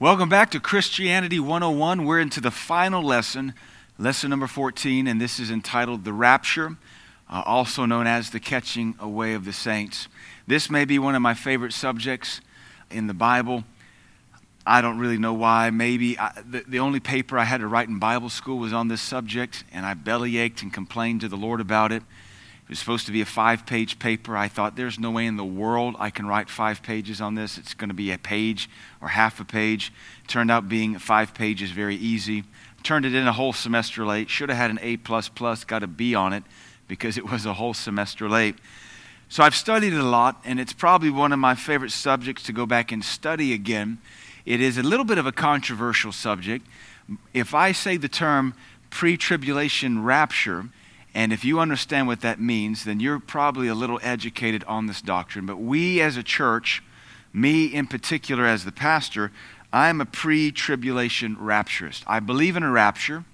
Welcome back to Christianity 101. We're into the final lesson, lesson number 14, and this is entitled The Rapture, uh, also known as the catching away of the saints. This may be one of my favorite subjects in the Bible. I don't really know why. Maybe I, the, the only paper I had to write in Bible school was on this subject, and I bellyached and complained to the Lord about it. It was supposed to be a five page paper. I thought, there's no way in the world I can write five pages on this. It's going to be a page or half a page. It turned out being five pages very easy. Turned it in a whole semester late. Should have had an A, got a B on it because it was a whole semester late. So I've studied it a lot, and it's probably one of my favorite subjects to go back and study again. It is a little bit of a controversial subject. If I say the term pre tribulation rapture, and if you understand what that means, then you're probably a little educated on this doctrine. But we as a church, me in particular as the pastor, I'm a pre tribulation rapturist. I believe in a rapture,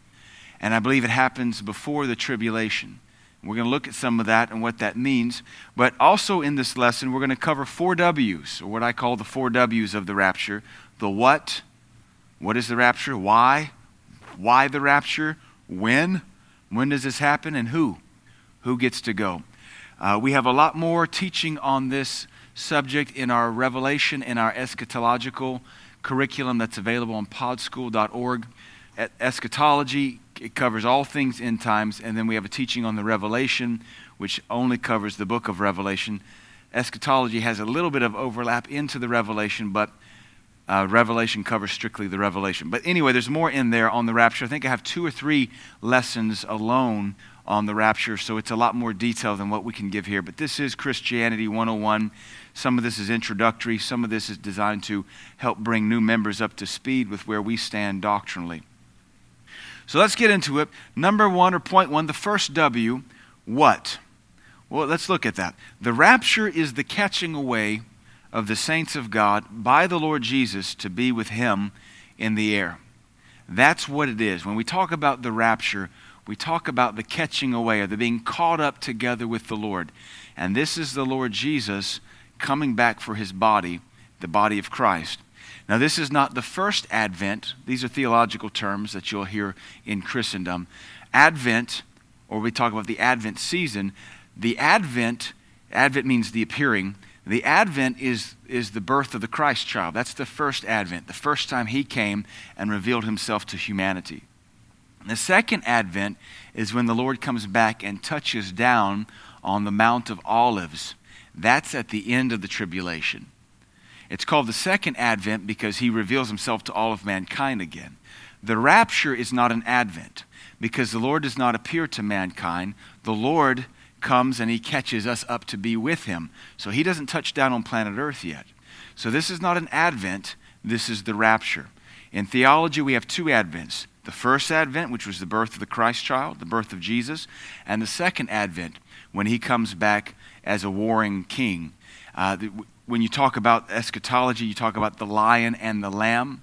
and I believe it happens before the tribulation. We're going to look at some of that and what that means. But also in this lesson, we're going to cover four W's, or what I call the four W's of the rapture the what, what is the rapture, why, why the rapture, when, when does this happen and who? Who gets to go? Uh, we have a lot more teaching on this subject in our Revelation, in our eschatological curriculum that's available on podschool.org. Eschatology, it covers all things end times, and then we have a teaching on the Revelation, which only covers the book of Revelation. Eschatology has a little bit of overlap into the Revelation, but uh, Revelation covers strictly the Revelation. But anyway, there's more in there on the rapture. I think I have two or three lessons alone on the rapture, so it's a lot more detail than what we can give here. But this is Christianity 101. Some of this is introductory, some of this is designed to help bring new members up to speed with where we stand doctrinally. So let's get into it. Number one, or point one, the first W, what? Well, let's look at that. The rapture is the catching away of the saints of God by the Lord Jesus to be with Him in the air. That's what it is. When we talk about the rapture, we talk about the catching away or the being caught up together with the Lord. And this is the Lord Jesus coming back for His body, the body of Christ. Now, this is not the first advent. These are theological terms that you'll hear in Christendom. Advent, or we talk about the Advent season, the Advent, Advent means the appearing. The Advent is, is the birth of the Christ child. That's the first Advent, the first time he came and revealed himself to humanity. The second Advent is when the Lord comes back and touches down on the Mount of Olives. That's at the end of the tribulation. It's called the second Advent because he reveals himself to all of mankind again. The rapture is not an Advent because the Lord does not appear to mankind. The Lord comes and he catches us up to be with him. So he doesn't touch down on planet Earth yet. So this is not an advent, this is the rapture. In theology, we have two advents the first advent, which was the birth of the Christ child, the birth of Jesus, and the second advent, when he comes back as a warring king. Uh, the, when you talk about eschatology, you talk about the lion and the lamb.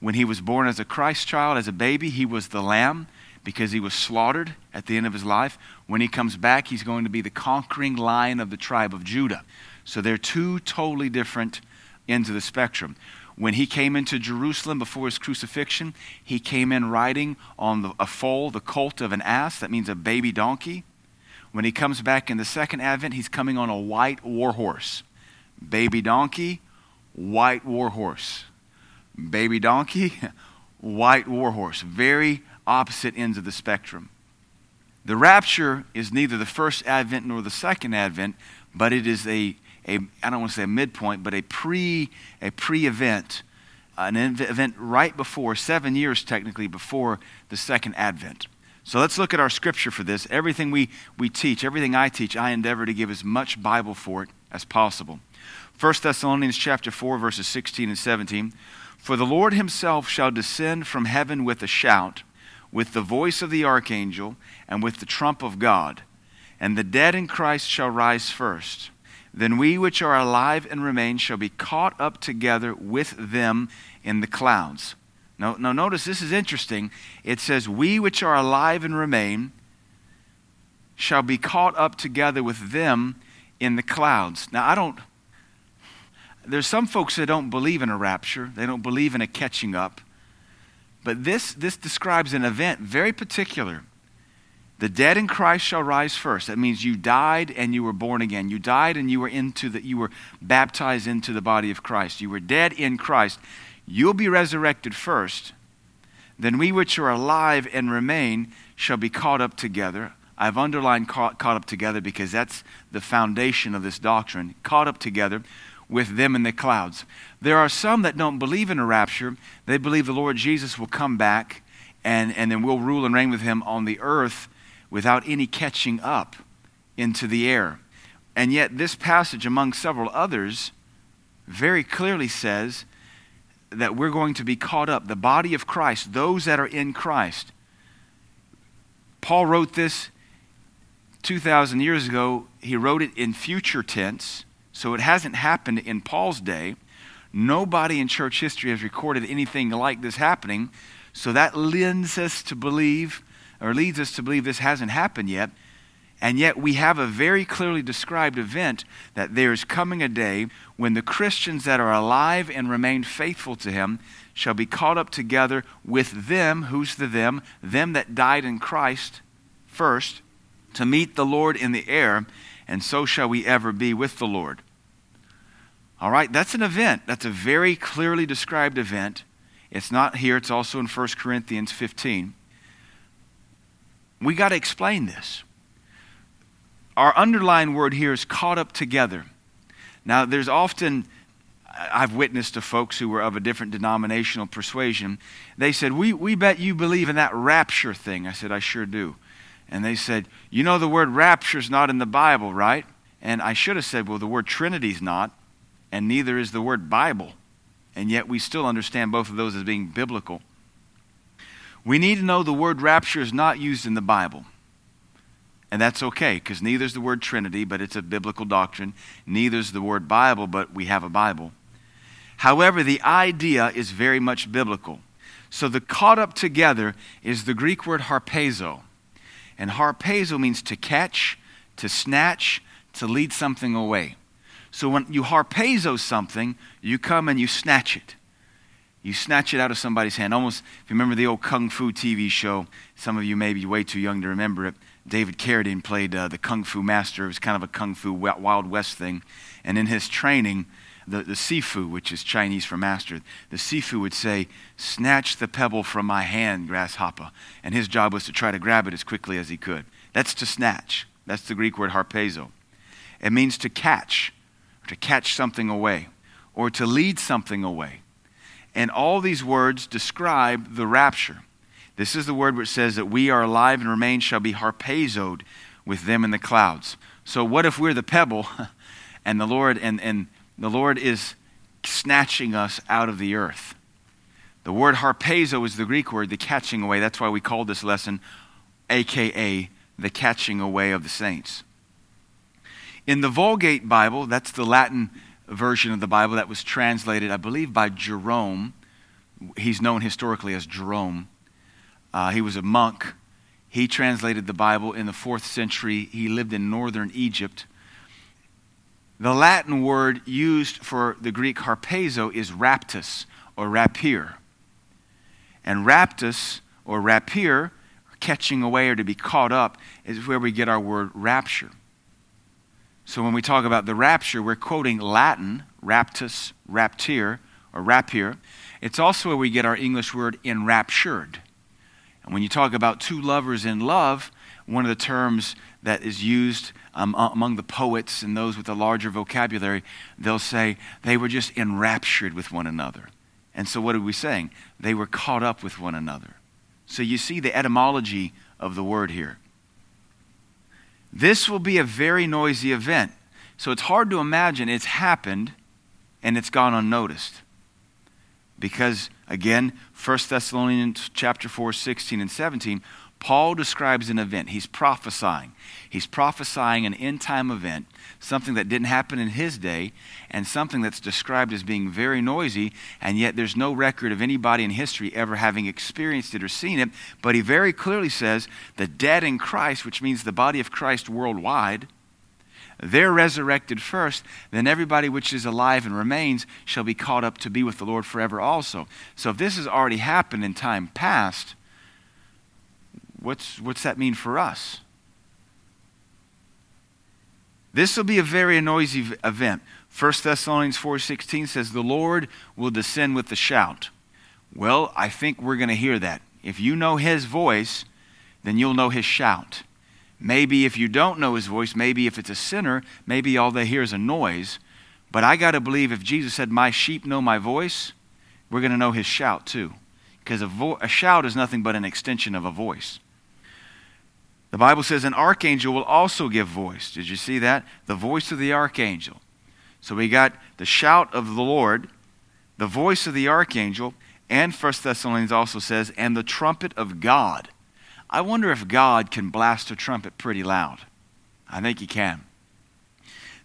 When he was born as a Christ child, as a baby, he was the lamb because he was slaughtered at the end of his life. When he comes back, he's going to be the conquering lion of the tribe of Judah. So they're two totally different ends of the spectrum. When he came into Jerusalem before his crucifixion, he came in riding on the, a foal, the colt of an ass. That means a baby donkey. When he comes back in the second advent, he's coming on a white war horse. Baby donkey, white war horse. Baby donkey, white war horse. Very opposite ends of the spectrum. The rapture is neither the first advent nor the second advent, but it is a, a I don't want to say a midpoint, but a pre a pre-event, an event right before, seven years technically before the second advent. So let's look at our scripture for this. Everything we, we teach, everything I teach, I endeavor to give as much Bible for it as possible. 1 Thessalonians chapter 4, verses 16 and 17. For the Lord himself shall descend from heaven with a shout with the voice of the archangel and with the trump of God. And the dead in Christ shall rise first. Then we which are alive and remain shall be caught up together with them in the clouds. Now, now notice this is interesting. It says, We which are alive and remain shall be caught up together with them in the clouds. Now, I don't, there's some folks that don't believe in a rapture, they don't believe in a catching up. But this, this describes an event very particular. The dead in Christ shall rise first. That means you died and you were born again. You died and you were into the, you were baptized into the body of Christ. You were dead in Christ. You'll be resurrected first. Then we which are alive and remain shall be caught up together. I've underlined caught, caught up together because that's the foundation of this doctrine. Caught up together with them in the clouds. There are some that don't believe in a rapture. They believe the Lord Jesus will come back and, and then we'll rule and reign with him on the earth without any catching up into the air. And yet, this passage, among several others, very clearly says that we're going to be caught up. The body of Christ, those that are in Christ. Paul wrote this 2,000 years ago. He wrote it in future tense. So it hasn't happened in Paul's day. Nobody in church history has recorded anything like this happening. So that lends us to believe, or leads us to believe this hasn't happened yet. And yet we have a very clearly described event that there is coming a day when the Christians that are alive and remain faithful to him shall be caught up together with them. Who's the them? Them that died in Christ first to meet the Lord in the air, and so shall we ever be with the Lord. All right, that's an event. That's a very clearly described event. It's not here, it's also in 1 Corinthians 15. We got to explain this. Our underlying word here is caught up together. Now, there's often, I've witnessed to folks who were of a different denominational persuasion. They said, we, we bet you believe in that rapture thing. I said, I sure do. And they said, You know, the word rapture is not in the Bible, right? And I should have said, Well, the word Trinity's not and neither is the word Bible. And yet we still understand both of those as being biblical. We need to know the word rapture is not used in the Bible. And that's okay, because neither is the word Trinity, but it's a biblical doctrine. Neither is the word Bible, but we have a Bible. However, the idea is very much biblical. So the caught up together is the Greek word harpazo. And harpazo means to catch, to snatch, to lead something away. So when you harpazo something, you come and you snatch it. You snatch it out of somebody's hand. Almost, if you remember the old Kung Fu TV show, some of you may be way too young to remember it. David Carradine played uh, the Kung Fu master. It was kind of a Kung Fu Wild West thing. And in his training, the, the Sifu, which is Chinese for master, the Sifu would say, Snatch the pebble from my hand, grasshopper. And his job was to try to grab it as quickly as he could. That's to snatch. That's the Greek word harpazo. It means to catch to catch something away, or to lead something away. And all these words describe the rapture. This is the word which says that we are alive and remain shall be harpazoed with them in the clouds. So what if we're the pebble and the Lord and, and the Lord is snatching us out of the earth? The word harpazo is the Greek word, the catching away. That's why we call this lesson AKA the catching away of the saints. In the Vulgate Bible, that's the Latin version of the Bible that was translated, I believe, by Jerome. He's known historically as Jerome. Uh, he was a monk. He translated the Bible in the fourth century. He lived in northern Egypt. The Latin word used for the Greek harpazo is raptus or rapier. And raptus or rapier, catching away or to be caught up, is where we get our word rapture. So when we talk about the rapture, we're quoting Latin, raptus, raptir, or rapier. It's also where we get our English word enraptured. And when you talk about two lovers in love, one of the terms that is used um, among the poets and those with a larger vocabulary, they'll say they were just enraptured with one another. And so what are we saying? They were caught up with one another. So you see the etymology of the word here. This will be a very noisy event. So it's hard to imagine it's happened and it's gone unnoticed. Because again, 1 Thessalonians chapter 4, 16 and 17, Paul describes an event. He's prophesying. He's prophesying an end time event, something that didn't happen in his day, and something that's described as being very noisy, and yet there's no record of anybody in history ever having experienced it or seen it. But he very clearly says the dead in Christ, which means the body of Christ worldwide, they're resurrected first, then everybody which is alive and remains shall be caught up to be with the Lord forever also. So if this has already happened in time past, what's, what's that mean for us? This will be a very noisy event. 1 Thessalonians 4:16 says the Lord will descend with a shout. Well, I think we're going to hear that. If you know his voice, then you'll know his shout. Maybe if you don't know his voice, maybe if it's a sinner, maybe all they hear is a noise. But I got to believe if Jesus said, My sheep know my voice, we're going to know his shout too. Because a, vo- a shout is nothing but an extension of a voice. The Bible says an archangel will also give voice. Did you see that? The voice of the archangel. So we got the shout of the Lord, the voice of the archangel, and 1 Thessalonians also says, and the trumpet of God. I wonder if God can blast a trumpet pretty loud. I think he can.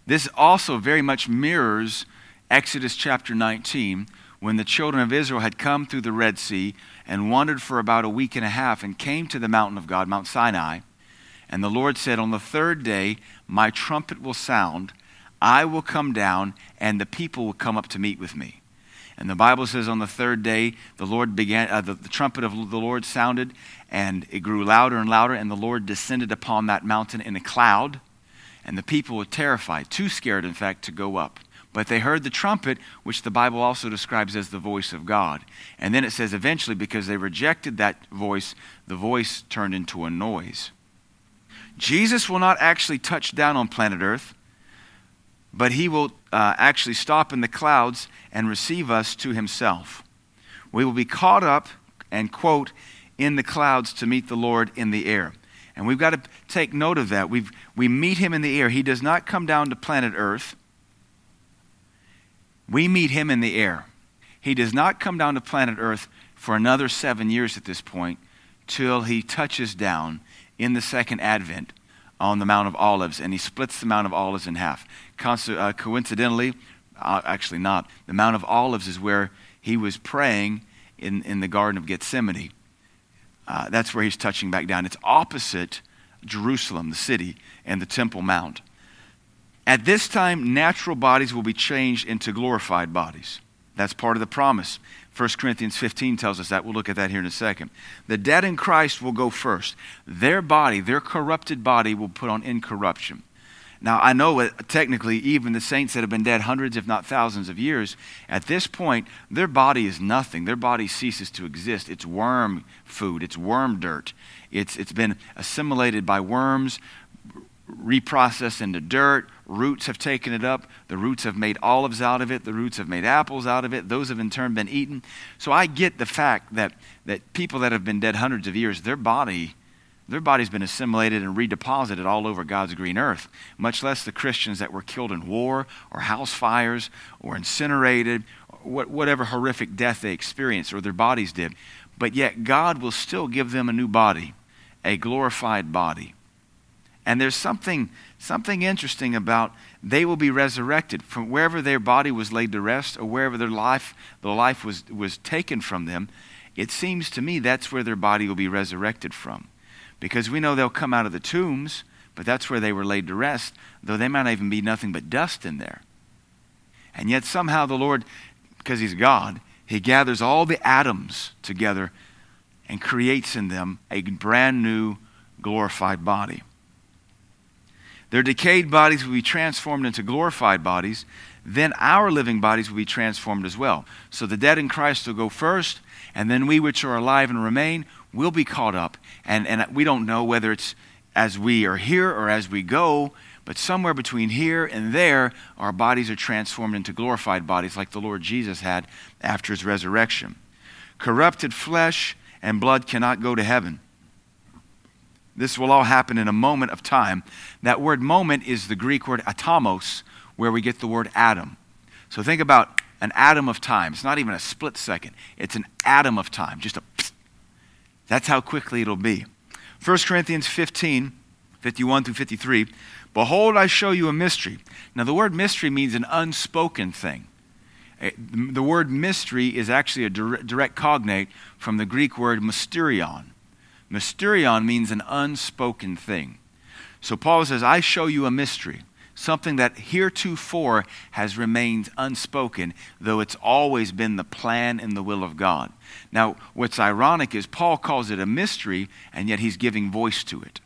This also very much mirrors Exodus chapter 19 when the children of Israel had come through the Red Sea and wandered for about a week and a half and came to the mountain of God, Mount Sinai. And the Lord said, On the third day, my trumpet will sound, I will come down, and the people will come up to meet with me. And the Bible says on the third day, the Lord began, uh, the, the trumpet of the Lord sounded, and it grew louder and louder, and the Lord descended upon that mountain in a cloud. And the people were terrified, too scared, in fact, to go up. But they heard the trumpet, which the Bible also describes as the voice of God. And then it says eventually, because they rejected that voice, the voice turned into a noise. Jesus will not actually touch down on planet Earth, but he will uh, actually stop in the clouds and receive us to himself. We will be caught up and, quote, in the clouds to meet the Lord in the air. And we've got to take note of that. We've, we meet him in the air. He does not come down to planet Earth. We meet him in the air. He does not come down to planet Earth for another seven years at this point till he touches down in the second advent on the Mount of Olives, and he splits the Mount of Olives in half. Uh, coincidentally, uh, actually not, the Mount of Olives is where he was praying in, in the Garden of Gethsemane. Uh, that's where he's touching back down. It's opposite Jerusalem, the city, and the Temple Mount. At this time, natural bodies will be changed into glorified bodies. That's part of the promise. 1 Corinthians 15 tells us that. We'll look at that here in a second. The dead in Christ will go first. Their body, their corrupted body, will put on incorruption. Now, I know technically, even the saints that have been dead hundreds, if not thousands of years, at this point, their body is nothing. Their body ceases to exist. It's worm food, it's worm dirt. It's, it's been assimilated by worms, reprocessed into dirt. Roots have taken it up. The roots have made olives out of it. The roots have made apples out of it. Those have in turn been eaten. So I get the fact that, that people that have been dead hundreds of years, their body, their body's been assimilated and redeposited all over God's green earth, much less the Christians that were killed in war or house fires or incinerated, or whatever horrific death they experienced or their bodies did. But yet God will still give them a new body, a glorified body. And there's something, something interesting about they will be resurrected from wherever their body was laid to rest or wherever their life, the life was, was taken from them. It seems to me that's where their body will be resurrected from. Because we know they'll come out of the tombs, but that's where they were laid to rest, though they might even be nothing but dust in there. And yet somehow the Lord, because He's God, He gathers all the atoms together and creates in them a brand new glorified body. Their decayed bodies will be transformed into glorified bodies. Then our living bodies will be transformed as well. So the dead in Christ will go first, and then we which are alive and remain will be caught up. And, and we don't know whether it's as we are here or as we go, but somewhere between here and there, our bodies are transformed into glorified bodies like the Lord Jesus had after his resurrection. Corrupted flesh and blood cannot go to heaven. This will all happen in a moment of time. That word moment is the Greek word atomos, where we get the word atom. So think about an atom of time. It's not even a split second, it's an atom of time, just a. Psst. That's how quickly it'll be. 1 Corinthians 15, 51 through 53. Behold, I show you a mystery. Now, the word mystery means an unspoken thing. Eh, the word mystery is actually a direct cognate from the Greek word mysterion. Mysterion means an unspoken thing. So Paul says, I show you a mystery. something that heretofore has remained unspoken, though it's always been the plan and the will of God. Now, what's ironic is Paul calls it a mystery, and yet he's giving voice to it.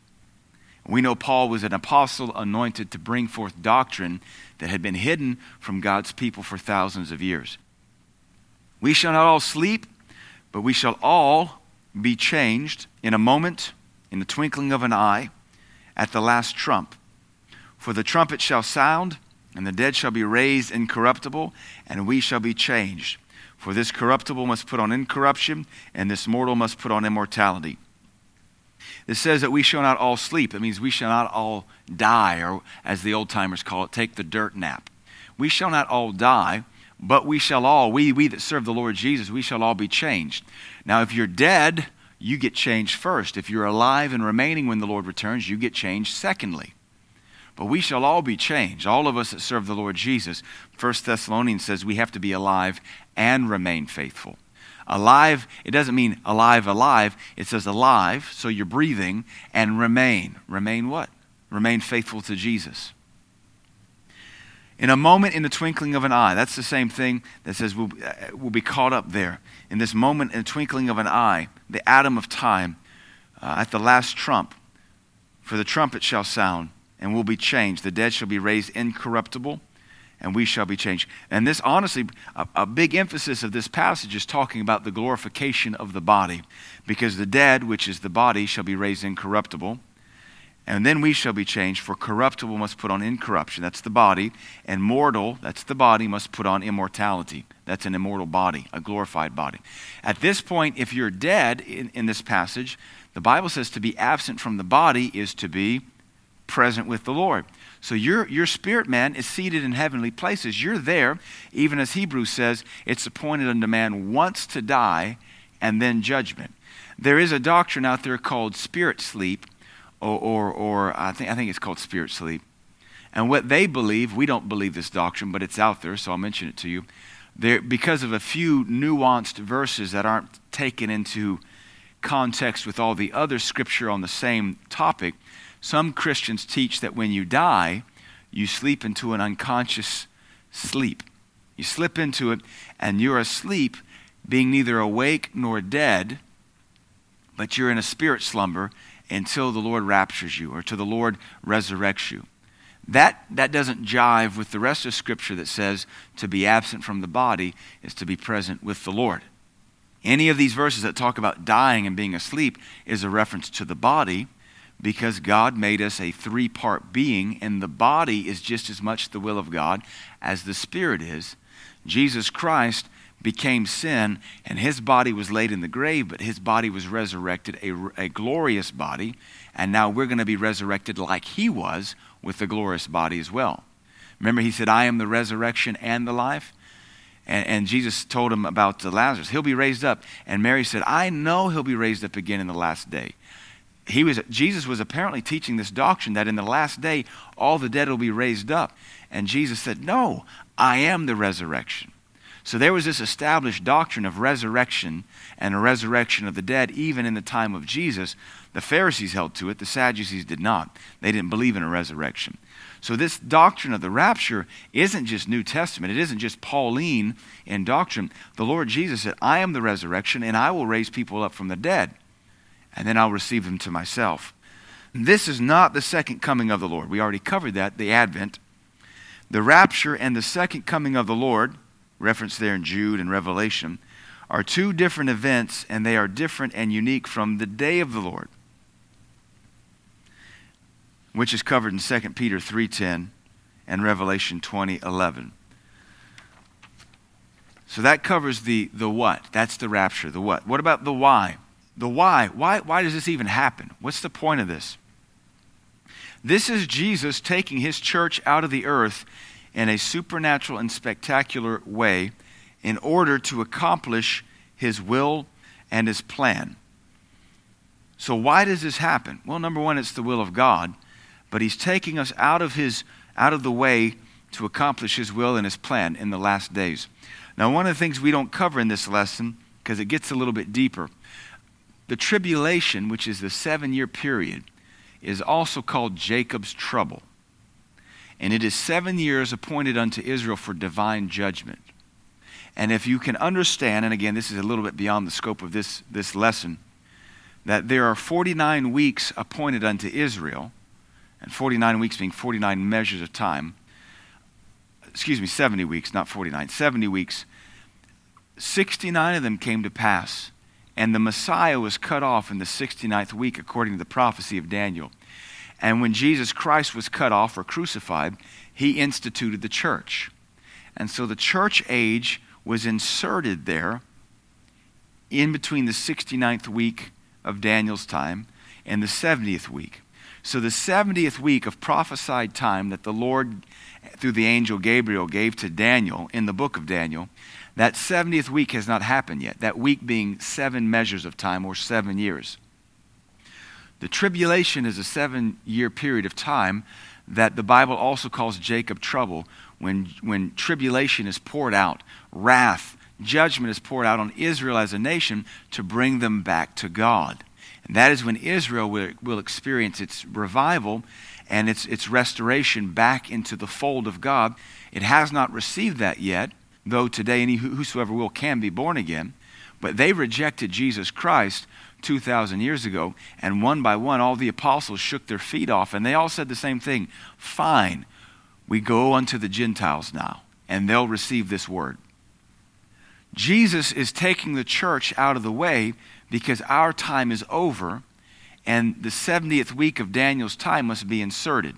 We know Paul was an apostle anointed to bring forth doctrine that had been hidden from God's people for thousands of years. We shall not all sleep, but we shall all be changed in a moment, in the twinkling of an eye, at the last trump. For the trumpet shall sound, and the dead shall be raised incorruptible, and we shall be changed. For this corruptible must put on incorruption, and this mortal must put on immortality. It says that we shall not all sleep. It means we shall not all die, or as the old timers call it, take the dirt nap. We shall not all die, but we shall all, we, we that serve the Lord Jesus, we shall all be changed. Now, if you're dead, you get changed first. If you're alive and remaining when the Lord returns, you get changed secondly. But we shall all be changed, all of us that serve the Lord Jesus. First Thessalonians says we have to be alive and remain faithful. Alive, it doesn't mean alive, alive. It says alive, so you're breathing, and remain. Remain what? Remain faithful to Jesus. In a moment, in the twinkling of an eye. That's the same thing that says we'll, uh, we'll be caught up there. In this moment, in the twinkling of an eye, the atom of time, uh, at the last trump, for the trumpet shall sound and we'll be changed. The dead shall be raised incorruptible, and we shall be changed. And this, honestly, a, a, big emphasis of this passage is talking about the glorification of the body, because the dead, which is the body, shall be raised incorruptible. And then we shall be changed, for corruptible must put on incorruption, that's the body, and mortal, that's the body, must put on immortality. That's an immortal body, a glorified body. At this point, if you're dead in, in this passage, the Bible says to be absent from the body is to be present with the Lord. So your, your spirit man is seated in heavenly places. You're there, even as Hebrews says, it's appointed unto man once to die and then judgment. There is a doctrine out there called spirit sleep, or, or, or I, think, I think it's called spirit sleep. And what they believe, we don't believe this doctrine, but it's out there, so I'll mention it to you. There, because of a few nuanced verses that aren't taken into context with all the other scripture on the same topic, some Christians teach that when you die, you sleep into an unconscious sleep. You slip into it, and you're asleep, being neither awake nor dead, but you're in a spirit slumber until the Lord raptures you or till the Lord resurrects you. That, that doesn't jive with the rest of Scripture that says to be absent from the body is to be present with the Lord. Any of these verses that talk about dying and being asleep is a reference to the body because God made us a three part being, and the body is just as much the will of God as the spirit is. Jesus Christ became sin, and his body was laid in the grave, but his body was resurrected, a, a glorious body, and now we're going to be resurrected like he was with the glorious body as well. Remember, he said, I am the resurrection and the life. And, and Jesus told him about Lazarus. He'll be raised up. And Mary said, I know he'll be raised up again in the last day he was, Jesus was apparently teaching this doctrine that in the last day all the dead will be raised up. And Jesus said, No, I am the resurrection. So there was this established doctrine of resurrection and a resurrection of the dead, even in the time of Jesus. The Pharisees held to it, the Sadducees did not. They didn't believe in a resurrection. So, this doctrine of the rapture isn't just New Testament. It isn't just Pauline in doctrine. The Lord Jesus said, I am the resurrection, and I will raise people up from the dead and then I'll receive them to myself. This is not the second coming of the Lord. We already covered that, the Advent. The rapture and the second coming of the Lord, referenced there in Jude and Revelation, are two different events, and they are different and unique from the day of the Lord, which is covered in 2 Peter 3.10 and Revelation 20.11. So that covers the, the what. That's the rapture, the what. What about the why? The why. Why, why does this even happen? What's the point of this? This is Jesus taking his church out of the earth in a supernatural and spectacular way in order to accomplish his will and his plan. So, why does this happen? Well, number one, it's the will of God, but he's taking us out of, his, out of the way to accomplish his will and his plan in the last days. Now, one of the things we don't cover in this lesson, because it gets a little bit deeper, the tribulation, which is the seven year period, is also called Jacob's trouble. And it is seven years appointed unto Israel for divine judgment. And if you can understand, and again, this is a little bit beyond the scope of this, this lesson, that there are 49 weeks appointed unto Israel, and 49 weeks being 49 measures of time. Excuse me, 70 weeks, not 49, 70 weeks. 69 of them came to pass, and the Messiah was cut off in the 69th week, according to the prophecy of Daniel. And when Jesus Christ was cut off or crucified, he instituted the church. And so the church age was inserted there in between the 69th week of Daniel's time and the 70th week. So the 70th week of prophesied time that the Lord, through the angel Gabriel, gave to Daniel in the book of Daniel, that 70th week has not happened yet. That week being seven measures of time or seven years. The tribulation is a seven year period of time that the Bible also calls Jacob trouble when, when tribulation is poured out, wrath, judgment is poured out on Israel as a nation to bring them back to God. And that is when Israel will, will experience its revival and its, its restoration back into the fold of God. It has not received that yet, though today any whosoever will can be born again. But they rejected Jesus Christ 2,000 years ago, and one by one, all the apostles shook their feet off, and they all said the same thing Fine, we go unto the Gentiles now, and they'll receive this word. Jesus is taking the church out of the way because our time is over, and the 70th week of Daniel's time must be inserted.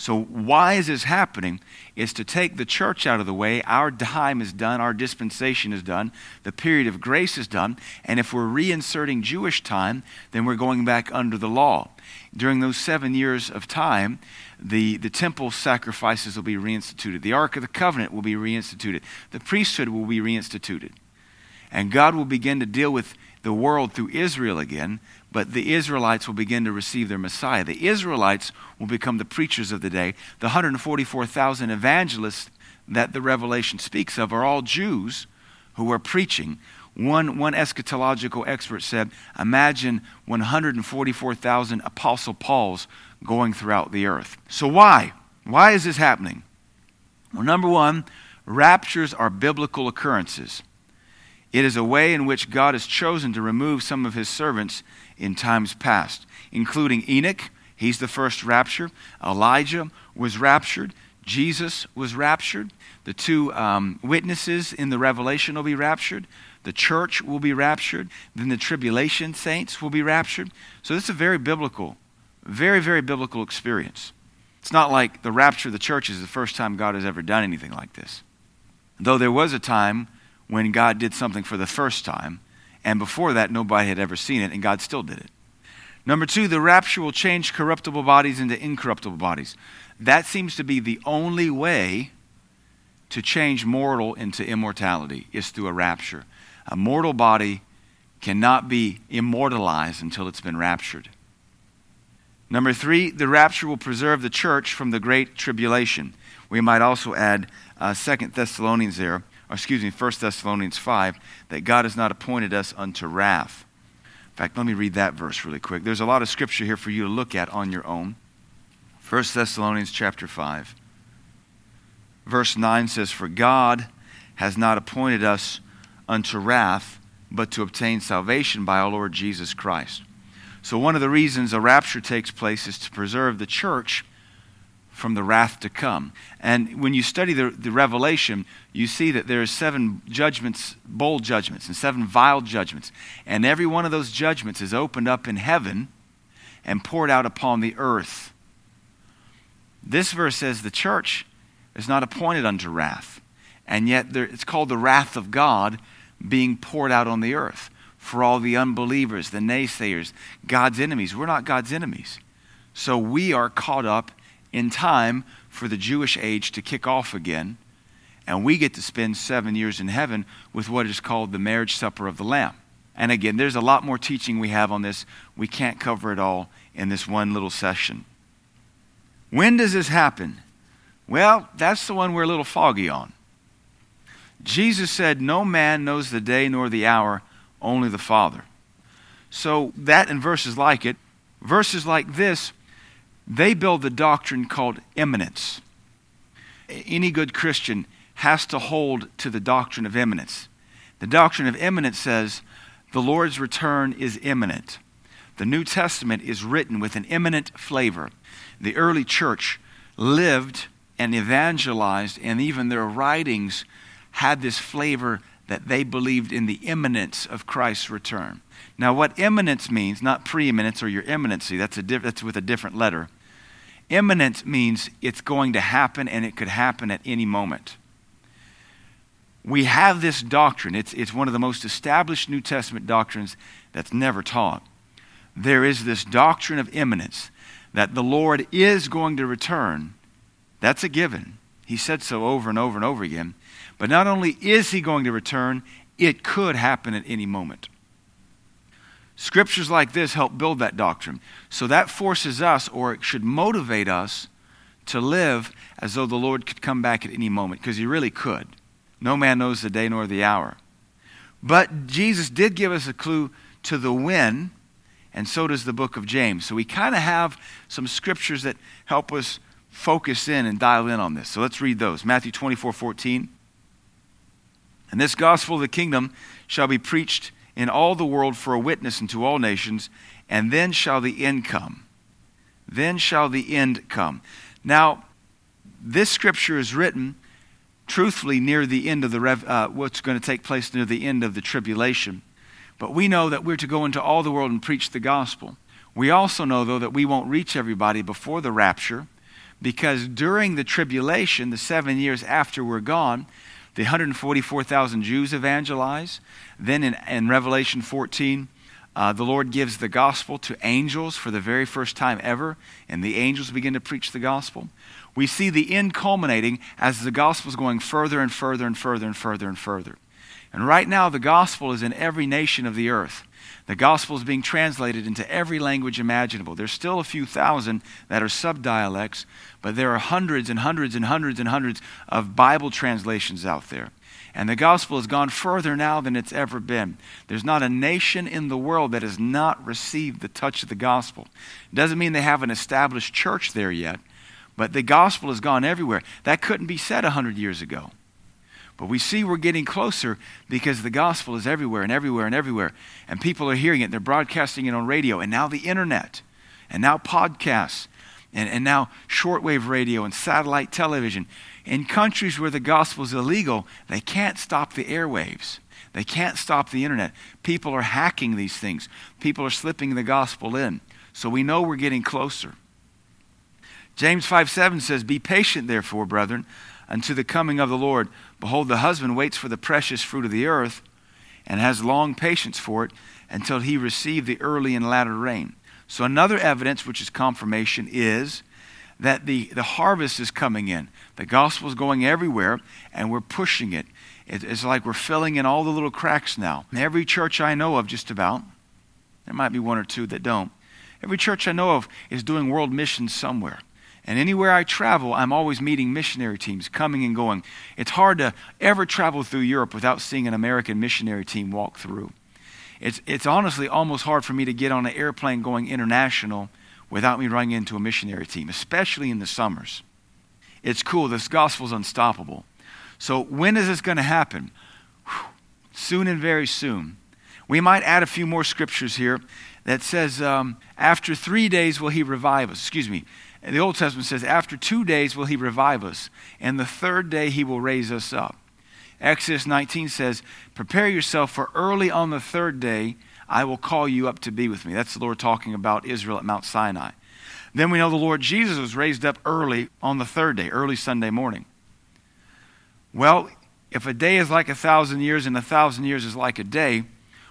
So, why is this happening? Is to take the church out of the way. Our time is done, our dispensation is done, the period of grace is done, and if we're reinserting Jewish time, then we're going back under the law. During those seven years of time, the, the temple sacrifices will be reinstituted, the Ark of the Covenant will be reinstituted, the priesthood will be reinstituted. And God will begin to deal with the world through Israel again, but the Israelites will begin to receive their Messiah. The Israelites will become the preachers of the day. The 144,000 evangelists that the Revelation speaks of are all Jews who are preaching. One, one eschatological expert said, Imagine 144,000 Apostle Pauls going throughout the earth. So, why? Why is this happening? Well, number one, raptures are biblical occurrences. It is a way in which God has chosen to remove some of his servants in times past, including Enoch. He's the first rapture. Elijah was raptured. Jesus was raptured. The two um, witnesses in the Revelation will be raptured. The church will be raptured. Then the tribulation saints will be raptured. So this is a very biblical, very, very biblical experience. It's not like the rapture of the church is the first time God has ever done anything like this. Though there was a time when God did something for the first time, and before that, nobody had ever seen it, and God still did it. Number two, the rapture will change corruptible bodies into incorruptible bodies. That seems to be the only way to change mortal into immortality is through a rapture. A mortal body cannot be immortalized until it's been raptured. Number three, the rapture will preserve the church from the great tribulation. We might also add uh, 2 Thessalonians there or excuse me, 1 Thessalonians 5, that God has not appointed us unto wrath. In fact, let me read that verse really quick. There's a lot of scripture here for you to look at on your own. 1 Thessalonians chapter 5. Verse 9 says, For God has not appointed us unto wrath, but to obtain salvation by our Lord Jesus Christ. So, one of the reasons a rapture takes place is to preserve the church from the wrath to come. And when you study the, the Revelation, you see that there are seven judgments, bowl judgments, and seven vial judgments. And every one of those judgments is opened up in heaven and poured out upon the earth. This verse says the church is not appointed unto wrath, and yet there, it's called the wrath of God being poured out on the earth for all the unbelievers, the naysayers, God's enemies. We're not God's enemies. So we are caught up in time for the Jewish age to kick off again. And we get to spend seven years in heaven with what is called the marriage supper of the Lamb. And again, there's a lot more teaching we have on this. We can't cover it all in this one little session. When does this happen? Well, that's the one we're a little foggy on. Jesus said, No man knows the day nor the hour, only the Father. So, that and verses like it, verses like this they build the doctrine called imminence. Any good Christian has to hold to the doctrine of imminence. The doctrine of imminence says the Lord's return is imminent. The New Testament is written with an imminent flavor. The early church lived and evangelized, and even their writings had this flavor that they believed in the imminence of Christ's return. Now, what imminence means, not preeminence or your imminency, that's, a diff- that's with a different letter. Imminence means it's going to happen and it could happen at any moment. We have this doctrine. It's, it's one of the most established New Testament doctrines that's never taught. There is this doctrine of imminence that the Lord is going to return. That's a given. He said so over and over and over again. But not only is he going to return, it could happen at any moment. Scriptures like this help build that doctrine. So that forces us, or it should motivate us, to live as though the Lord could come back at any moment, because he really could. No man knows the day nor the hour. But Jesus did give us a clue to the when, and so does the book of James. So we kind of have some scriptures that help us focus in and dial in on this. So let's read those. Matthew 24 14. And this gospel of the kingdom shall be preached in all the world for a witness unto all nations, and then shall the end come. Then shall the end come. Now, this scripture is written truthfully near the end of the rev, uh, what's going to take place near the end of the tribulation. But we know that we're to go into all the world and preach the gospel. We also know, though, that we won't reach everybody before the rapture because during the tribulation, the seven years after we're gone, the 144,000 Jews evangelize. Then in, in Revelation 14, uh, the Lord gives the gospel to angels for the very first time ever, and the angels begin to preach the gospel we see the end culminating as the gospel is going further and further and further and further and further. And right now, the gospel is in every nation of the earth. The gospel is being translated into every language imaginable. There's still a few thousand that are subdialects, but there are hundreds and hundreds and hundreds and hundreds of Bible translations out there. And the gospel has gone further now than it's ever been. There's not a nation in the world that has not received the touch of the gospel. It doesn't mean they have an established church there yet, but the gospel has gone everywhere. That couldn't be said 100 years ago. But we see we're getting closer because the gospel is everywhere and everywhere and everywhere. And people are hearing it. They're broadcasting it on radio. And now the internet. And now podcasts. And, and now shortwave radio and satellite television. In countries where the gospel is illegal, they can't stop the airwaves. They can't stop the internet. People are hacking these things. People are slipping the gospel in. So we know we're getting closer. James 5 7 says, Be patient, therefore, brethren, unto the coming of the Lord. Behold, the husband waits for the precious fruit of the earth and has long patience for it until he receive the early and latter rain. So, another evidence, which is confirmation, is that the, the harvest is coming in. The gospel is going everywhere, and we're pushing it. it. It's like we're filling in all the little cracks now. Every church I know of, just about, there might be one or two that don't. Every church I know of is doing world missions somewhere. And anywhere I travel, I'm always meeting missionary teams coming and going. It's hard to ever travel through Europe without seeing an American missionary team walk through. It's, it's honestly almost hard for me to get on an airplane going international without me running into a missionary team, especially in the summers. It's cool. This gospel's unstoppable. So, when is this going to happen? Whew. Soon and very soon. We might add a few more scriptures here that says, um, After three days will he revive us. Excuse me. The Old Testament says, After two days will he revive us, and the third day he will raise us up. Exodus 19 says, Prepare yourself, for early on the third day I will call you up to be with me. That's the Lord talking about Israel at Mount Sinai. Then we know the Lord Jesus was raised up early on the third day, early Sunday morning. Well, if a day is like a thousand years and a thousand years is like a day,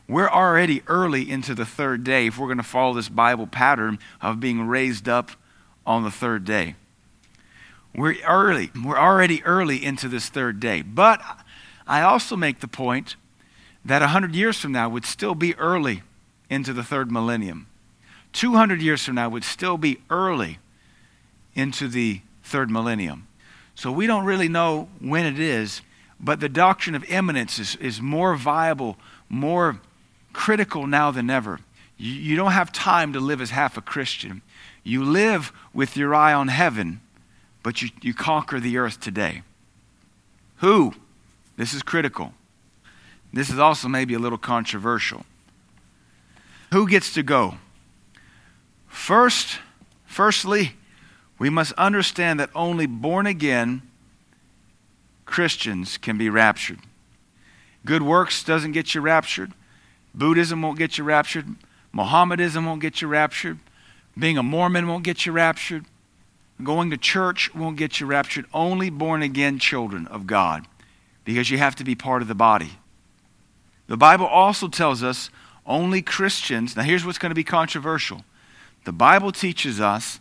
we're already early into the third day if we're going to follow this Bible pattern of being raised up on the third day. We're early. We're already early into this third day. But I also make the point that 100 years from now would still be early into the third millennium. 200 years from now would still be early into the third millennium. So we don't really know when it is, but the doctrine of imminence is, is more viable, more critical now than ever. You, don't have time to live as half a Christian. You live with your eye on heaven, but you, you conquer the earth today. Who? This is critical. This is also maybe a little controversial. Who gets to go? First, firstly, we must understand that only born again Christians can be raptured. Good works doesn't get you raptured. Buddhism won't get you raptured. Mohammedanism won't get you raptured. Being a Mormon won't get you raptured. Going to church won't get you raptured. Only born again children of God because you have to be part of the body. The Bible also tells us only Christians, now here's what's going to be controversial. The Bible teaches us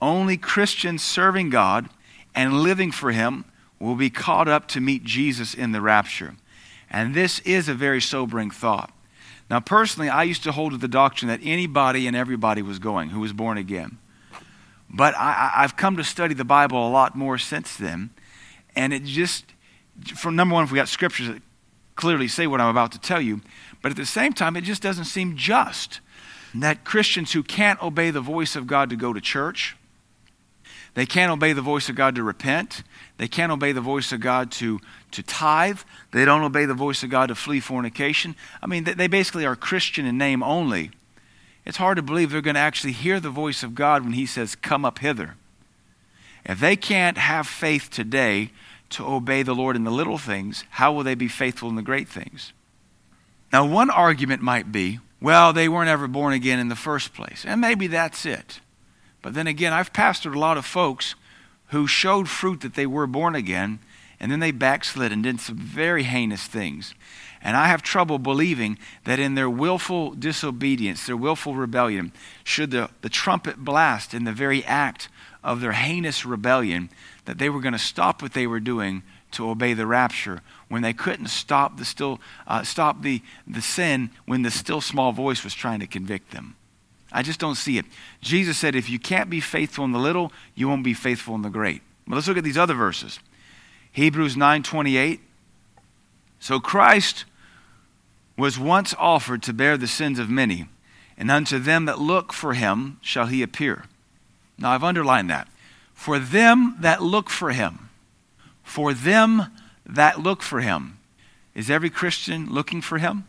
only Christians serving God and living for Him will be caught up to meet Jesus in the rapture. And this is a very sobering thought. Now, personally, I used to hold to the doctrine that anybody and everybody was going who was born again. But I, have come to study the Bible a lot more since then. And it just, from number one, if we got scriptures that clearly say what I'm about to tell you, but at the same time, it just doesn't seem just that Christians who can't obey the voice of God to go to church, they can't obey the voice of God to repent, they can't obey the voice of God to, to tithe, they don't obey the voice of God to flee fornication. I mean, they, basically are Christian in name only. It's hard to believe they're going to actually hear the voice of God when He says, Come up hither. If they can't have faith today to obey the Lord in the little things, how will they be faithful in the great things? Now, one argument might be, well, they weren't ever born again in the first place. And maybe that's it. But then again, I've pastored a lot of folks who showed fruit that they were born again, and then they backslid and did some very heinous things. And I have trouble believing that in their willful disobedience, their willful rebellion, should the, the trumpet blast in the very act of their heinous rebellion, that they were going to stop what they were doing to obey the rapture when they couldn't stop the still uh, stop the, the sin when the still small voice was trying to convict them. I just don't see it. Jesus said, if you can't be faithful in the little, you won't be faithful in the great. But let's look at these other verses. Hebrews 9:28. So Christ was once offered to bear the sins of many, and unto them that look for him shall he appear. Now I've underlined that. For them that look for him. For them that look for him. Is every Christian looking for him?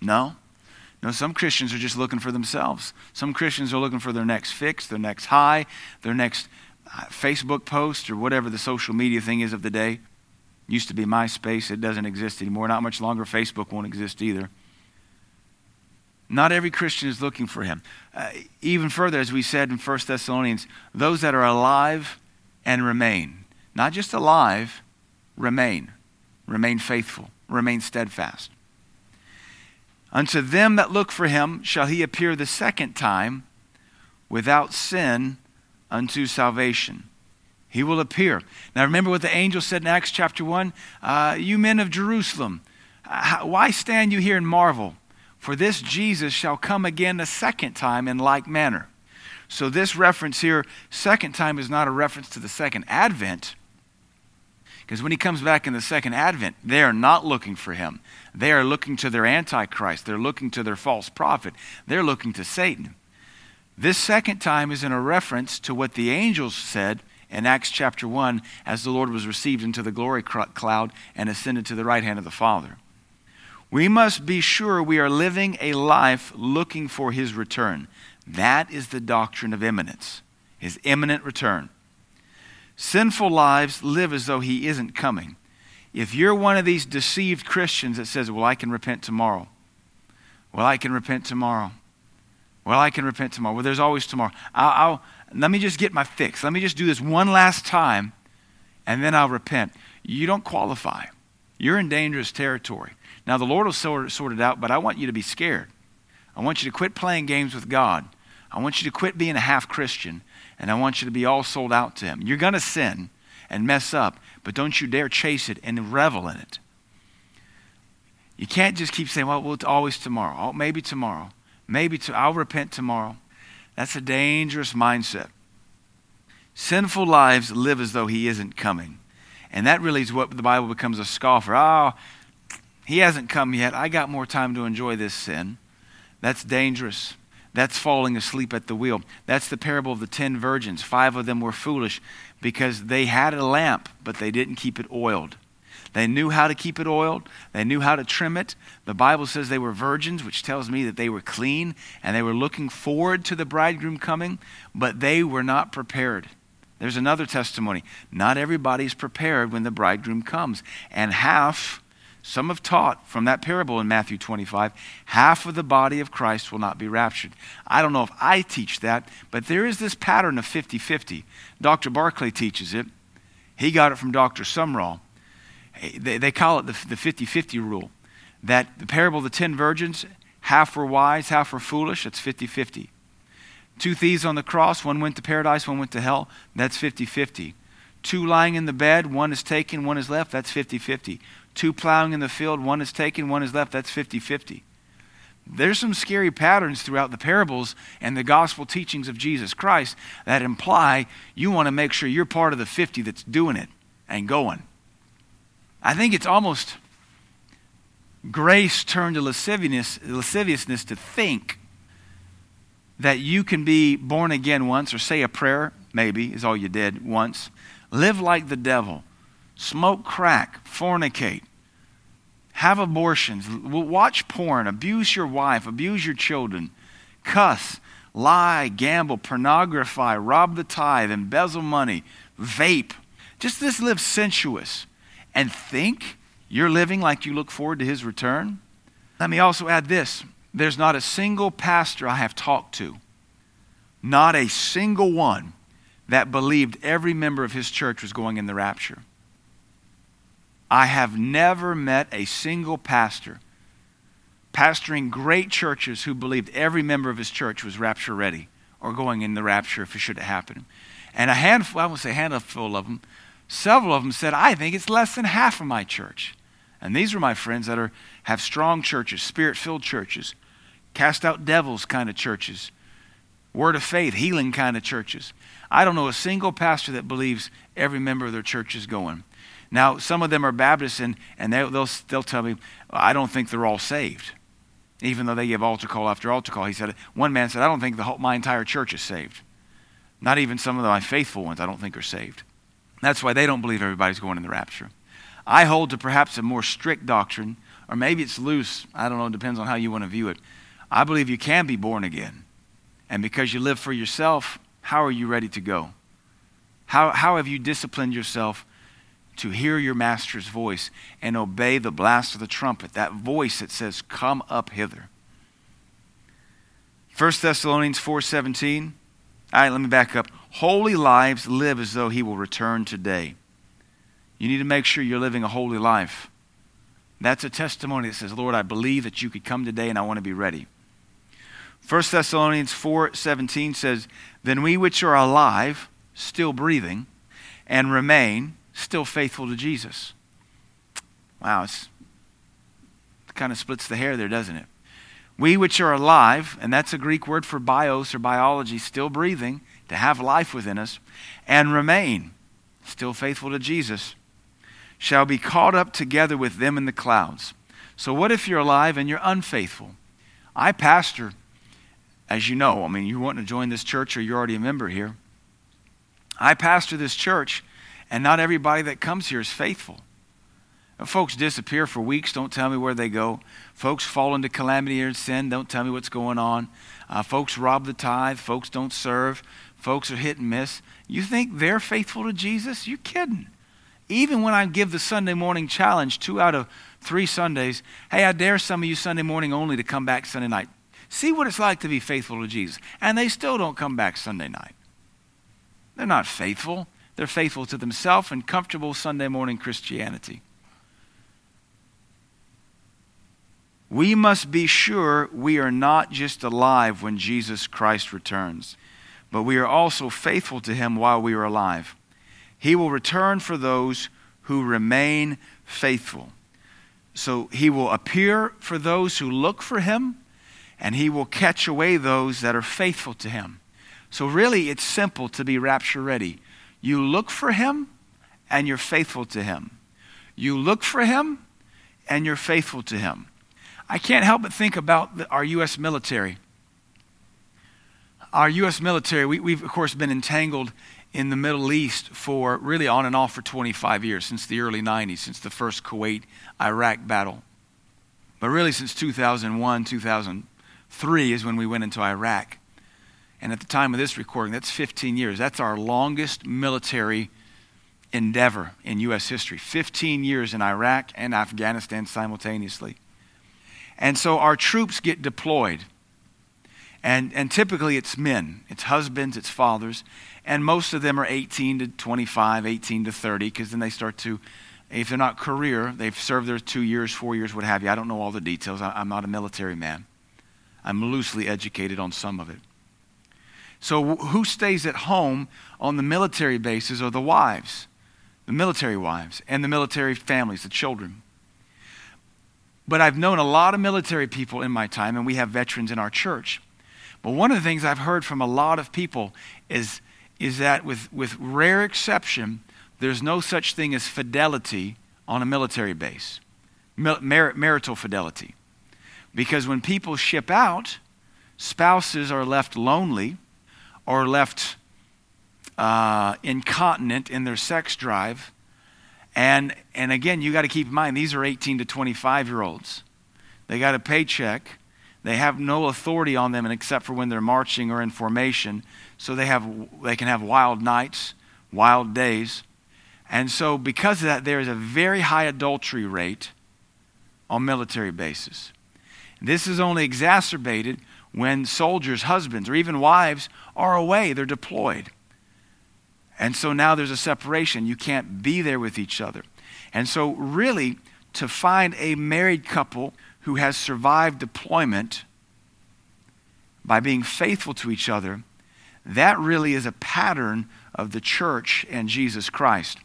No. No, some Christians are just looking for themselves. Some Christians are looking for their next fix, their next high, their next uh, Facebook post, or whatever the social media thing is of the day. Used to be MySpace, it doesn't exist anymore. Not much longer, Facebook won't exist either. Not every Christian is looking for him. Uh, even further, as we said in 1 Thessalonians, those that are alive and remain. Not just alive, remain. Remain faithful. Remain steadfast. Unto them that look for him shall he appear the second time without sin unto salvation. He will appear. Now, remember what the angel said in Acts chapter 1? Uh, you men of Jerusalem, uh, why stand you here and marvel? For this Jesus shall come again a second time in like manner. So, this reference here, second time, is not a reference to the second advent. Because when he comes back in the second advent, they are not looking for him. They are looking to their antichrist. They're looking to their false prophet. They're looking to Satan. This second time is in a reference to what the angels said in Acts chapter 1 as the Lord was received into the glory cloud and ascended to the right hand of the Father. We must be sure we are living a life looking for his return. That is the doctrine of imminence, his imminent return. Sinful lives live as though he isn't coming. If you're one of these deceived Christians that says, Well, I can repent tomorrow. Well, I can repent tomorrow. Well, I can repent tomorrow. Well, there's always tomorrow. I'll, I'll, let me just get my fix. Let me just do this one last time, and then I'll repent. You don't qualify. You're in dangerous territory. Now, the Lord will sort, sort it out, but I want you to be scared. I want you to quit playing games with God. I want you to quit being a half Christian, and I want you to be all sold out to Him. You're going to sin and mess up, but don't you dare chase it and revel in it. You can't just keep saying, well, well it's always tomorrow. Oh, maybe tomorrow. Maybe to, I'll repent tomorrow. That's a dangerous mindset. Sinful lives live as though he isn't coming. And that really is what the Bible becomes a scoffer. Oh, he hasn't come yet. I got more time to enjoy this sin. That's dangerous. That's falling asleep at the wheel. That's the parable of the ten virgins. Five of them were foolish because they had a lamp, but they didn't keep it oiled. They knew how to keep it oiled. They knew how to trim it. The Bible says they were virgins, which tells me that they were clean and they were looking forward to the bridegroom coming, but they were not prepared. There's another testimony. Not everybody's prepared when the bridegroom comes. And half some have taught from that parable in Matthew 25, half of the body of Christ will not be raptured. I don't know if I teach that, but there is this pattern of 50 50. Dr. Barclay teaches it. He got it from Dr. Sumrall. They, they call it the 50 50 rule that the parable of the 10 virgins, half were wise, half were foolish. That's 50 50. Two thieves on the cross, one went to paradise, one went to hell. That's 50 50. Two lying in the bed, one is taken, one is left. That's 50 50 two plowing in the field, one is taken, one is left. That's 50 50. There's some scary patterns throughout the parables and the gospel teachings of Jesus Christ that imply you want to make sure you're part of the 50 that's doing it and going. I think it's almost grace turned to lasciviousness, lasciviousness to think that you can be born again once or say a prayer, maybe, is all you did once. Live like the devil smoke crack, fornicate, have abortions, watch porn, abuse your wife, abuse your children, cuss, lie, gamble, pornography, rob the tithe, embezzle money, vape. Just this live sensuous and think you're living like you look forward to his return. Let me also add this there's not a single pastor I have talked to, not a single one, that believed every member of his church was going in the rapture. I have never met a single pastor pastoring great churches who believed every member of his church was rapture ready or going in the rapture if it should happen. And a handful, I won't say a handful of them, several of them said, I think it's less than half of my church. And these are my friends that are, have strong churches, spirit filled churches, cast out devils kind of churches, word of faith, healing kind of churches. I don't know a single pastor that believes every member of their church is going. Now, some of them are Baptists, and, and they, will they'll tell me, I don't think they're all saved, even though they give altar call after altar call. He said, one man said, I don't think the whole, my entire church is saved. Not even some of my faithful ones, I don't think are saved. That's why they don't believe everybody's going in the rapture. I hold to perhaps a more strict doctrine, or maybe it's loose. I don't know, it depends on how you want to view it. I believe you can be born again. And because you live for yourself, how are you ready to go? How, how have you disciplined yourself to hear your master's voice and obey the blast of the trumpet, that voice that says, Come up hither. 1 Thessalonians 4:17. All right, let me back up. Holy lives live as though he will return today. You need to make sure you're living a holy life. That's a testimony that says, Lord, I believe that you could come today and I want to be ready. 1 Thessalonians 4:17 says, Then we which are alive, still breathing, and remain, still faithful to Jesus. Wow, it's, it kind of splits the hair there, doesn't it? We which are alive, and that's a Greek word for bios or biology, still breathing, to have life within us, and remain still faithful to Jesus, shall be caught up together with them in the clouds. So, what if you're alive and you're unfaithful? I pastor, as you know, I mean, you want to join this church or you're already a member here. I pastor this church and not everybody that comes here is faithful. Folks disappear for weeks, don't tell me where they go. Folks fall into calamity or sin, don't tell me what's going on. Uh, folks rob the tithe, folks don't serve, folks are hit and miss. You think they're faithful to Jesus? You're kidding. Even when I give the Sunday morning challenge, two out of three Sundays, hey, I dare some of you Sunday morning only to come back Sunday night. See what it's like to be faithful to Jesus. And they still don't come back Sunday night. They're not faithful. They're faithful to themselves and comfortable Sunday morning Christianity. We must be sure we are not just alive when Jesus Christ returns, but we are also faithful to him while we are alive. He will return for those who remain faithful. So he will appear for those who look for him, and he will catch away those that are faithful to him. So, really, it's simple to be rapture ready. You look for him and you're faithful to him. You look for him and you're faithful to him. I can't help but think about the, our U.S. military. Our U.S. military, we, we've, of course, been entangled in the Middle East for really on and off for 25 years, since the early 90s, since the first Kuwait Iraq battle. But really, since 2001, 2003 is when we went into Iraq. And at the time of this recording, that's 15 years. That's our longest military endeavor in U.S. history 15 years in Iraq and Afghanistan simultaneously. And so our troops get deployed. And, and typically it's men, it's husbands, it's fathers. And most of them are 18 to 25, 18 to 30, because then they start to, if they're not career, they've served their two years, four years, what have you. I don't know all the details. I, I'm not a military man. I'm loosely educated on some of it. So, who stays at home on the military bases are the wives the military wives and the military families, the children. But I've known a lot of military people in my time, and we have veterans in our church. But one of the things I've heard from a lot of people is, is that, with, with rare exception, there's no such thing as fidelity on a military base, mar- marital fidelity. Because when people ship out, spouses are left lonely or left uh, incontinent in their sex drive. And, and again, you got to keep in mind, these are 18 to 25 year olds. They got a paycheck. They have no authority on them except for when they're marching or in formation. So they, have, they can have wild nights, wild days. And so, because of that, there is a very high adultery rate on military bases. This is only exacerbated when soldiers' husbands or even wives are away, they're deployed. And so now there's a separation. You can't be there with each other. And so, really, to find a married couple who has survived deployment by being faithful to each other, that really is a pattern of the church and Jesus Christ.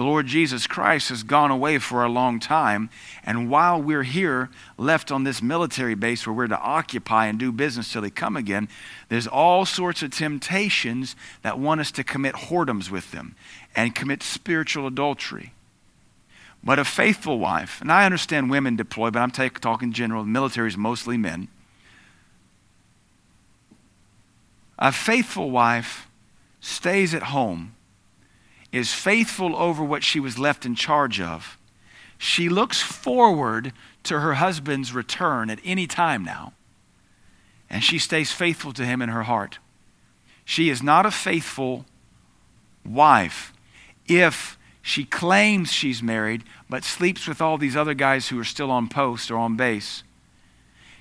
The Lord Jesus Christ has gone away for a long time. And while we're here, left on this military base where we're to occupy and do business till He come again, there's all sorts of temptations that want us to commit whoredoms with them and commit spiritual adultery. But a faithful wife, and I understand women deploy, but I'm talking general, the military is mostly men. A faithful wife stays at home is faithful over what she was left in charge of, she looks forward to her husband's return at any time now, and she stays faithful to him in her heart. She is not a faithful wife if she claims she's married but sleeps with all these other guys who are still on post or on base.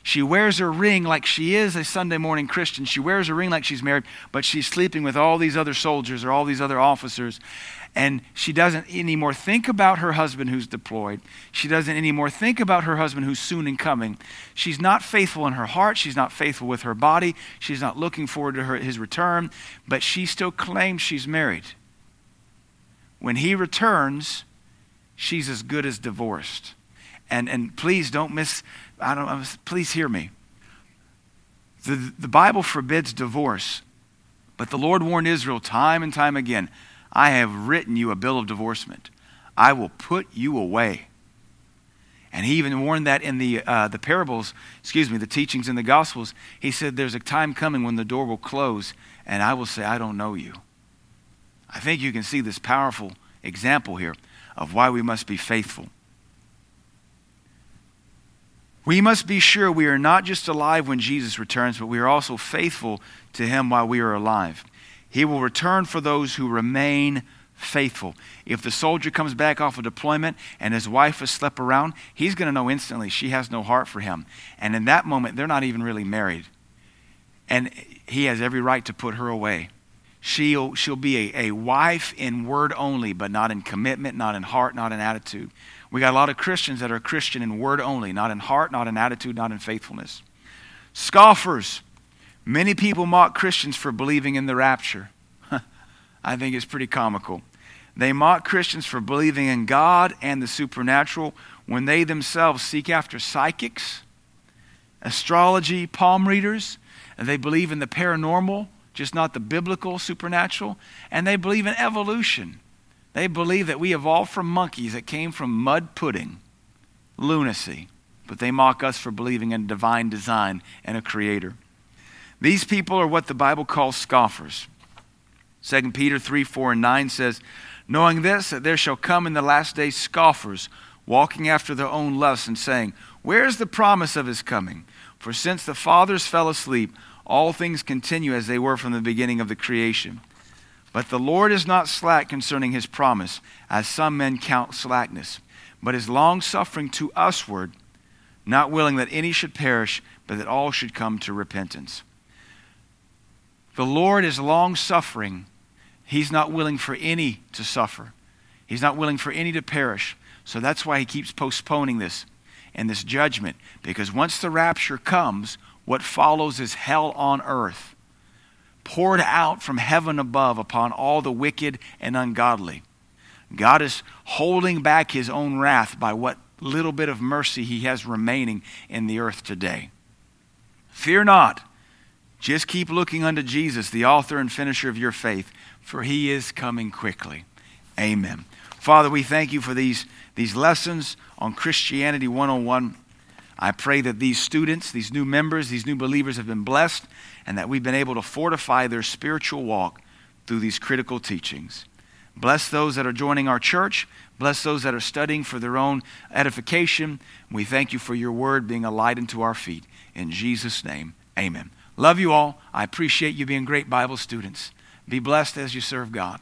She wears her ring like she is a Sunday morning Christian. She wears her ring like she's married, but she's sleeping with all these other soldiers or all these other officers. And she doesn't anymore think about her husband who's deployed. She doesn't anymore think about her husband who's soon in coming. She's not faithful in her heart. She's not faithful with her body. She's not looking forward to her, his return, but she still claims she's married. When he returns, she's as good as divorced. And, and please don't miss I don't, please hear me. The, the Bible forbids divorce, but the Lord warned Israel time and time again I have written you a bill of divorcement. I will put you away. And he even warned that in the, uh, the parables, excuse me, the teachings in the Gospels. He said, There's a time coming when the door will close, and I will say, I don't know you. I think you can see this powerful example here of why we must be faithful. We must be sure we are not just alive when Jesus returns, but we are also faithful to him while we are alive. He will return for those who remain faithful. If the soldier comes back off a deployment and his wife has slept around, he's going to know instantly she has no heart for him. And in that moment, they're not even really married. And he has every right to put her away. She'll, she'll be a, a wife in word only, but not in commitment, not in heart, not in attitude. We got a lot of Christians that are Christian in word only, not in heart, not in attitude, not in faithfulness. Scoffers. Many people mock Christians for believing in the rapture. I think it's pretty comical. They mock Christians for believing in God and the supernatural when they themselves seek after psychics, astrology, palm readers, and they believe in the paranormal, just not the biblical supernatural, and they believe in evolution. They believe that we evolved from monkeys that came from mud pudding. Lunacy. but they mock us for believing in divine design and a creator. These people are what the Bible calls scoffers. 2 Peter 3 4 and 9 says, Knowing this, that there shall come in the last days scoffers, walking after their own lusts, and saying, Where is the promise of his coming? For since the fathers fell asleep, all things continue as they were from the beginning of the creation. But the Lord is not slack concerning his promise, as some men count slackness, but is longsuffering to usward, not willing that any should perish, but that all should come to repentance. The Lord is long suffering. He's not willing for any to suffer. He's not willing for any to perish. So that's why he keeps postponing this and this judgment. Because once the rapture comes, what follows is hell on earth, poured out from heaven above upon all the wicked and ungodly. God is holding back his own wrath by what little bit of mercy he has remaining in the earth today. Fear not. Just keep looking unto Jesus, the author and finisher of your faith, for he is coming quickly. Amen. Father, we thank you for these, these lessons on Christianity 101. I pray that these students, these new members, these new believers have been blessed and that we've been able to fortify their spiritual walk through these critical teachings. Bless those that are joining our church. Bless those that are studying for their own edification. We thank you for your word being a light unto our feet. In Jesus' name, amen. Love you all. I appreciate you being great Bible students. Be blessed as you serve God.